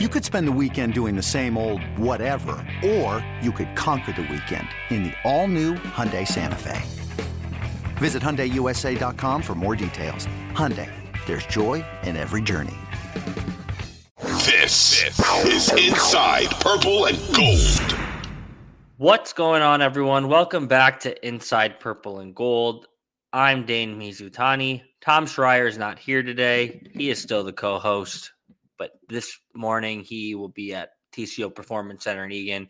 You could spend the weekend doing the same old whatever, or you could conquer the weekend in the all-new Hyundai Santa Fe. Visit HyundaiUSA.com for more details. Hyundai, there's joy in every journey. This is Inside Purple and Gold. What's going on, everyone? Welcome back to Inside Purple and Gold. I'm Dane Mizutani. Tom Schreier is not here today. He is still the co-host but this morning he will be at TCO Performance Center in Eagan,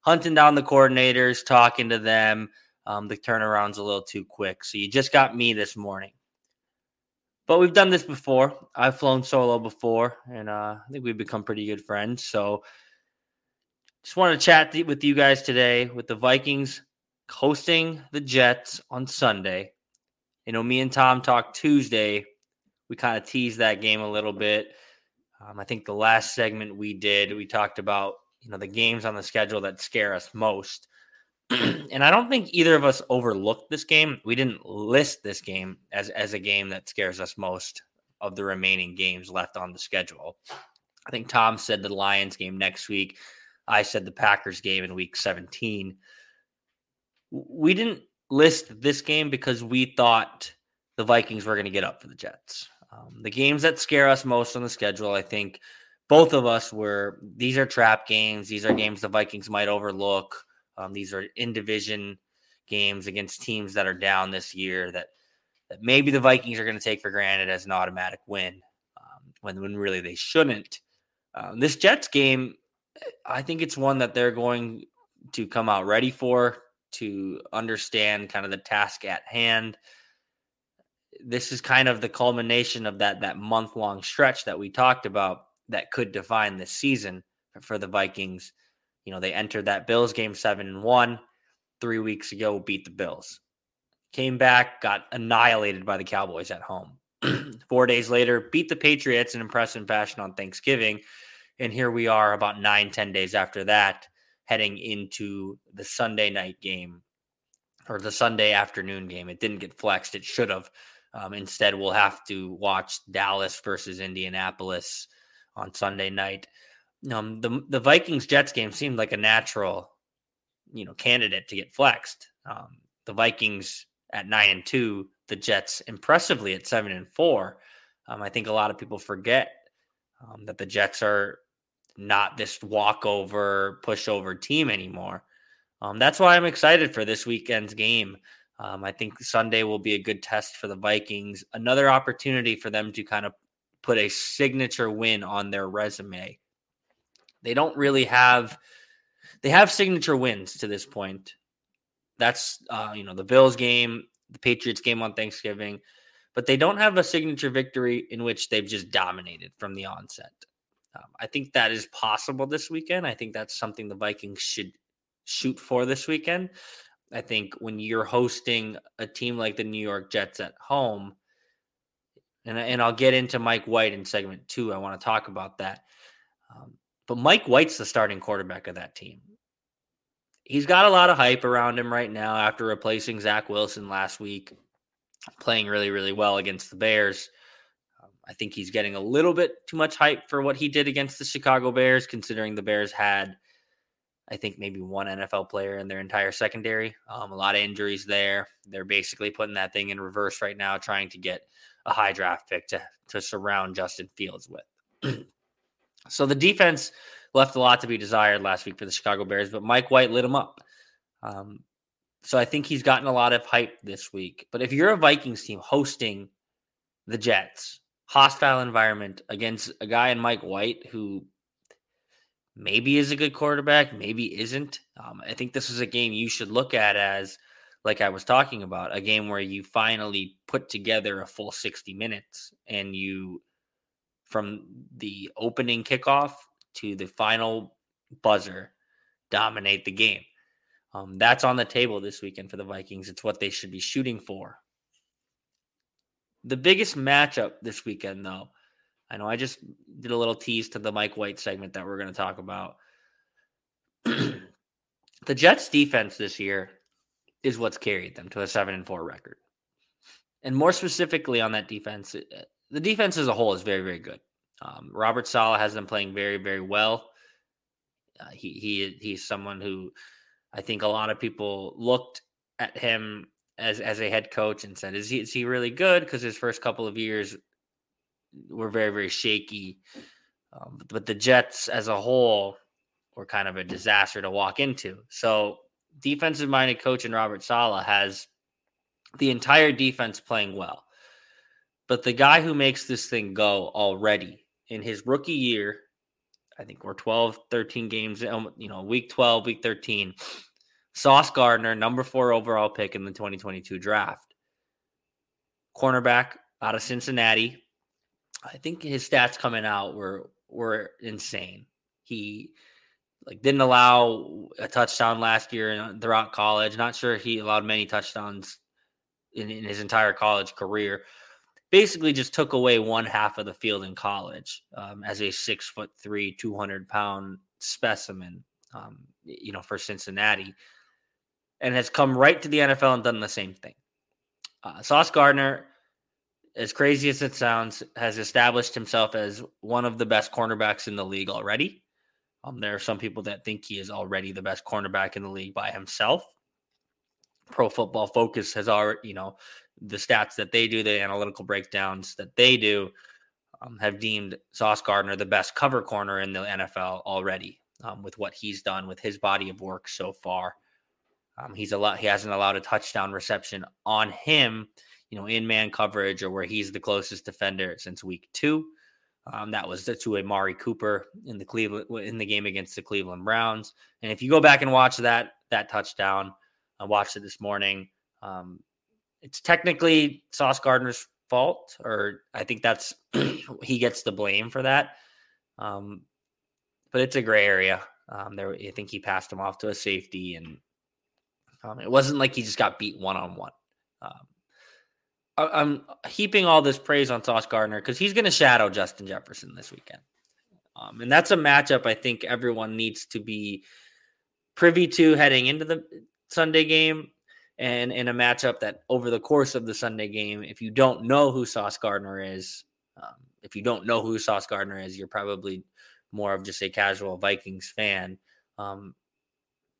hunting down the coordinators, talking to them. Um, the turnaround's a little too quick. So you just got me this morning. But we've done this before. I've flown solo before, and uh, I think we've become pretty good friends. So just want to chat with you guys today with the Vikings hosting the Jets on Sunday. You know, me and Tom talked Tuesday. We kind of teased that game a little bit. Um, I think the last segment we did, we talked about you know the games on the schedule that scare us most. and I don't think either of us overlooked this game. We didn't list this game as as a game that scares us most of the remaining games left on the schedule. I think Tom said the Lions game next week. I said the Packers game in week 17. We didn't list this game because we thought the Vikings were going to get up for the Jets. Um, the games that scare us most on the schedule, I think both of us were these are trap games. These are games the Vikings might overlook. Um, these are in division games against teams that are down this year that, that maybe the Vikings are going to take for granted as an automatic win um, when, when really they shouldn't. Um, this Jets game, I think it's one that they're going to come out ready for, to understand kind of the task at hand this is kind of the culmination of that that month long stretch that we talked about that could define the season for the Vikings. You know, they entered that Bills game seven and one three weeks ago, beat the Bills, came back, got annihilated by the Cowboys at home. Four days later, beat the Patriots in impressive fashion on Thanksgiving. And here we are about nine, ten days after that, heading into the Sunday night game or the Sunday afternoon game. It didn't get flexed. It should have um, instead, we'll have to watch Dallas versus Indianapolis on Sunday night. Um, the the Vikings Jets game seemed like a natural, you know, candidate to get flexed. Um, the Vikings at nine and two, the Jets impressively at seven and four. Um, I think a lot of people forget um, that the Jets are not this walkover, pushover team anymore. Um, that's why I'm excited for this weekend's game. Um, I think Sunday will be a good test for the Vikings. Another opportunity for them to kind of put a signature win on their resume. They don't really have they have signature wins to this point. That's uh, you know the Bills game, the Patriots game on Thanksgiving, but they don't have a signature victory in which they've just dominated from the onset. Um, I think that is possible this weekend. I think that's something the Vikings should shoot for this weekend. I think when you're hosting a team like the New York Jets at home, and and I'll get into Mike White in segment two. I want to talk about that. Um, but Mike White's the starting quarterback of that team. He's got a lot of hype around him right now after replacing Zach Wilson last week, playing really really well against the Bears. Um, I think he's getting a little bit too much hype for what he did against the Chicago Bears, considering the Bears had I think maybe one NFL player in their entire secondary. Um, a lot of injuries there. They're basically putting that thing in reverse right now, trying to get a high draft pick to to surround Justin Fields with. so the defense left a lot to be desired last week for the Chicago Bears, but Mike White lit them up. Um, so I think he's gotten a lot of hype this week. But if you're a Vikings team hosting the Jets, hostile environment against a guy in Mike White who maybe is a good quarterback, maybe isn't. Um, I think this is a game you should look at as, like I was talking about, a game where you finally put together a full 60 minutes and you, from the opening kickoff to the final buzzer, dominate the game. Um, that's on the table this weekend for the Vikings. It's what they should be shooting for. The biggest matchup this weekend, though, I know I just did a little tease to the Mike White segment that we're going to talk about. the Jets defense this year is what's carried them to a 7 and 4 record. And more specifically on that defense, uh, the defense as a whole is very very good. Um, Robert Saleh has been playing very, very well. Uh, he he he's someone who I think a lot of people looked at him as as a head coach and said, "Is he is he really good?" Because his first couple of years were very very shaky. Um, but, but the Jets as a whole were kind of a disaster to walk into. So defensive minded coach and Robert Saleh has the entire defense playing well. But the guy who makes this thing go already in his rookie year, I think we're 12, 13 games, um, you know, week 12, week 13. Sauce Gardner, number four overall pick in the 2022 draft. Cornerback out of Cincinnati. I think his stats coming out were were insane. He like didn't allow a touchdown last year throughout college. Not sure he allowed many touchdowns in, in his entire college career. Basically, just took away one half of the field in college um, as a six foot three, two hundred pound specimen. Um, you know, for Cincinnati, and has come right to the NFL and done the same thing. Uh, Sauce Gardner, as crazy as it sounds, has established himself as one of the best cornerbacks in the league already. Um, there are some people that think he is already the best cornerback in the league by himself. Pro Football Focus has already, you know, the stats that they do, the analytical breakdowns that they do, um, have deemed Sauce Gardner the best cover corner in the NFL already um, with what he's done with his body of work so far. Um, he's a lot. He hasn't allowed a touchdown reception on him, you know, in man coverage or where he's the closest defender since week two. Um, that was to Amari Cooper in the Cleveland in the game against the Cleveland Browns. And if you go back and watch that that touchdown, I watched it this morning. Um, it's technically Sauce Gardner's fault, or I think that's he gets the blame for that. Um, but it's a gray area. Um, there, I think he passed him off to a safety, and um, it wasn't like he just got beat one on one. I'm heaping all this praise on Sauce Gardner because he's going to shadow Justin Jefferson this weekend. Um, and that's a matchup I think everyone needs to be privy to heading into the Sunday game and in a matchup that over the course of the Sunday game, if you don't know who Sauce Gardner is, um, if you don't know who Sauce Gardner is, you're probably more of just a casual Vikings fan um,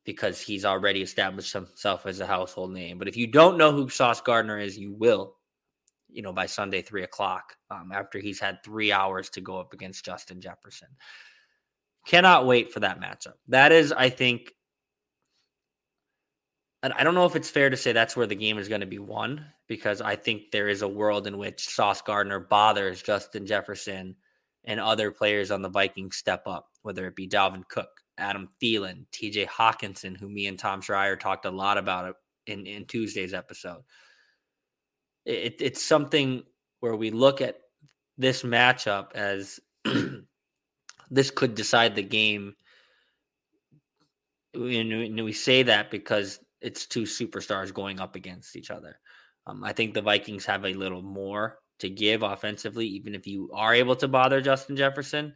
because he's already established himself as a household name. But if you don't know who Sauce Gardner is, you will you know, by Sunday, three o'clock, um, after he's had three hours to go up against Justin Jefferson. Cannot wait for that matchup. That is, I think, and I don't know if it's fair to say that's where the game is going to be won because I think there is a world in which Sauce Gardner bothers Justin Jefferson and other players on the Vikings step up, whether it be Dalvin Cook, Adam Thielen, TJ Hockenson, who me and Tom Schreier talked a lot about in, in Tuesday's episode it, it's something where we look at this matchup as this could decide the game. And we say that because it's two superstars going up against each other. Um, I think the Vikings have a little more to give offensively, even if you are able to bother Justin Jefferson.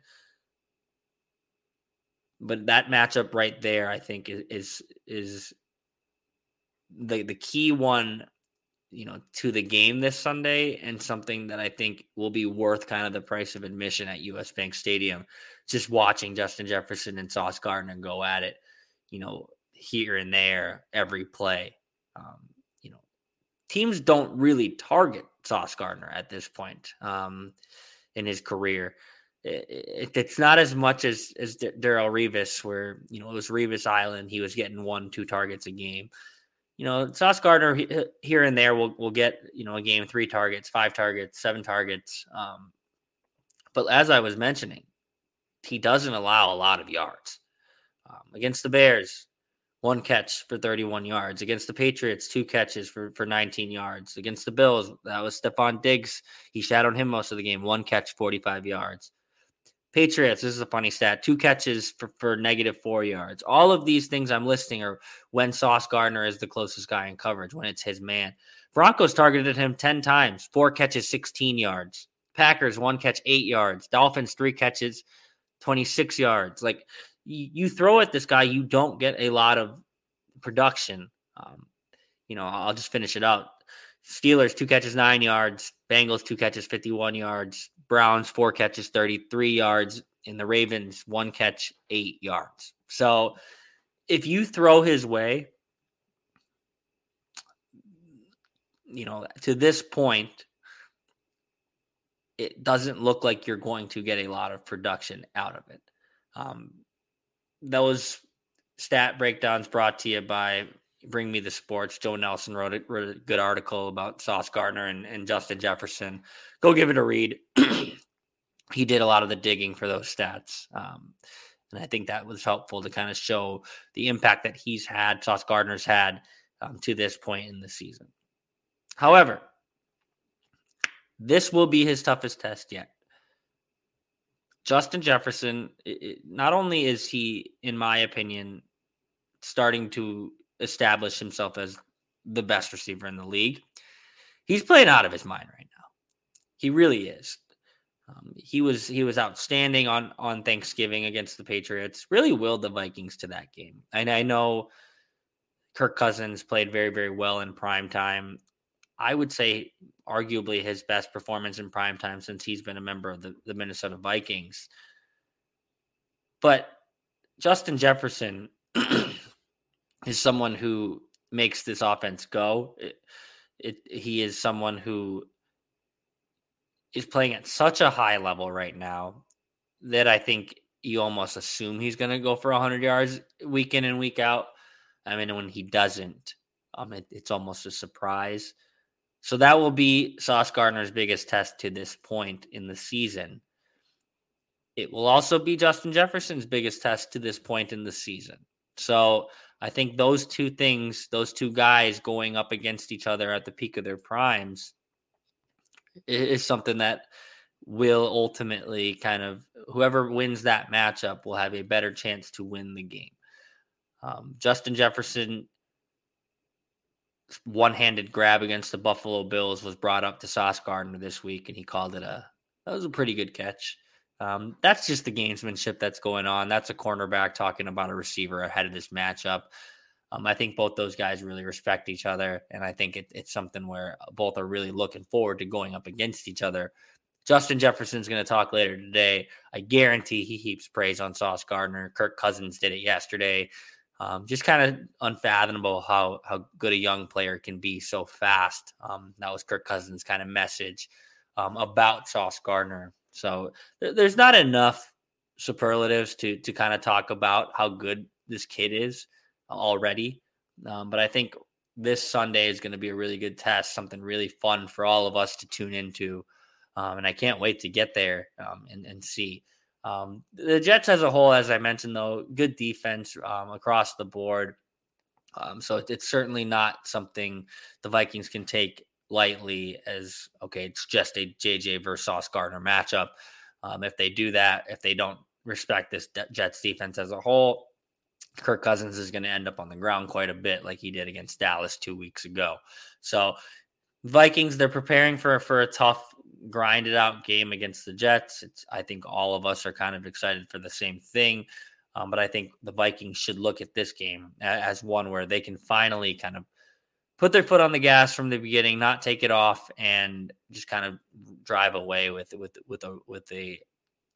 But that matchup right there, I think, is is, is the the key one you know, to the game this Sunday and something that I think will be worth kind of the price of admission at US Bank Stadium. Just watching Justin Jefferson and Sauce Gardner go at it, you know, here and there every play. Um, you know, teams don't really target Sauce Gardner at this point um, in his career. It, it, it's not as much as as Darrelle Revis, where you know it was Revis Island. He was getting one, two targets a game you know, Sauce Gardner here and there will will get you know a game three targets, five targets, seven targets. Um, but as I was mentioning, he doesn't allow a lot of yards um, against the Bears. One catch for 31 yards against the Patriots, two catches for, for 19 yards. Against the Bills, that was Stefon Diggs. He shadowed him most of the game, one catch, 45 yards. Patriots, this is a funny stat, two catches for, for negative four yards. All of these things I'm listing are when Sauce Gardner is the closest guy in coverage, when it's his man. Broncos targeted him 10 times, four catches, 16 yards. Packers, one catch, eight yards. Dolphins, three catches, 26 yards. Like you, you throw at this guy, you don't get a lot of production. Um, you know, I'll just finish it out. Steelers, two catches, nine yards. Bengals, two catches, 51 yards. Browns, four catches, 33 yards. In the Ravens, one catch, eight yards. So if you throw his way, you know, to this point, it doesn't look like you're going to get a lot of production out of it. Um, those stat breakdowns brought to you by Bring Me the Sports. Joe Nelson wrote a, wrote a good article about Sauce Gardner and, and Justin Jefferson. Go give it a read. he did a lot of the digging for those stats. Um, and I think that was helpful to kind of show the impact that he's had, Sauce Gardner's had um, to this point in the season. However, this will be his toughest test yet. Justin Jefferson, it, not only is he, in my opinion, starting to establish himself as the best receiver in the league, he's playing out of his mind right now. He really is. Um, he was he was outstanding on on Thanksgiving against the Patriots. Really willed the Vikings to that game. And I know Kirk Cousins played very very well in prime time. I would say arguably his best performance in prime time since he's been a member of the, the Minnesota Vikings. But Justin Jefferson is someone who makes this offense go. It, it, he is someone who is playing at such a high level right now that I think you almost assume he's going to go for 100 yards week in and week out. I mean, when he doesn't, um, it, it's almost a surprise. So that will be Sauce Gardner's biggest test to this point in the season. It will also be Justin Jefferson's biggest test to this point in the season. So I think those two things, those two guys going up against each other at the peak of their primes, is something that will ultimately kind of whoever wins that matchup will have a better chance to win the game. Um, Justin Jefferson one-handed grab against the Buffalo Bills was brought up to Sauce Gardner this week, and he called it a that was a pretty good catch. Um, that's just the gamesmanship that's going on. That's a cornerback talking about a receiver ahead of this matchup. Um, I think both those guys really respect each other, and I think it, it's something where both are really looking forward to going up against each other. Justin Jefferson's going to talk later today. I guarantee he heaps praise on Sauce Gardner. Kirk Cousins did it yesterday. Um, just kind of unfathomable how how good a young player can be so fast. Um, that was Kirk Cousins' kind of message um, about Sauce Gardner. So th- there's not enough superlatives to to kind of talk about how good this kid is already. Um, but I think this Sunday is going to be a really good test, something really fun for all of us to tune into. Um, and I can't wait to get there um, and, and see. Um, the Jets as a whole, as I mentioned, though, good defense um, across the board. Um, so it's certainly not something the Vikings can take lightly as okay, it's just a JJ versus Sauce Gardner matchup. Um, if they do that, if they don't respect this Jets defense as a whole, Kirk Cousins is going to end up on the ground quite a bit, like he did against Dallas two weeks ago. So Vikings, they're preparing for for a tough grinded out game against the Jets. It's, I think all of us are kind of excited for the same thing. Um, but I think the Vikings should look at this game as one where they can finally kind of put their foot on the gas from the beginning, not take it off, and just kind of drive away with with with a with a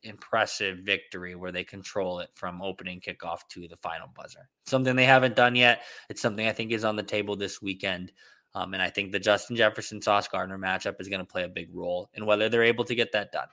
impressive victory where they control it from opening kickoff to the final buzzer. Something they haven't done yet. It's something I think is on the table this weekend. Um, and I think the Justin Jefferson Sauce Gardner matchup is going to play a big role in whether they're able to get that done.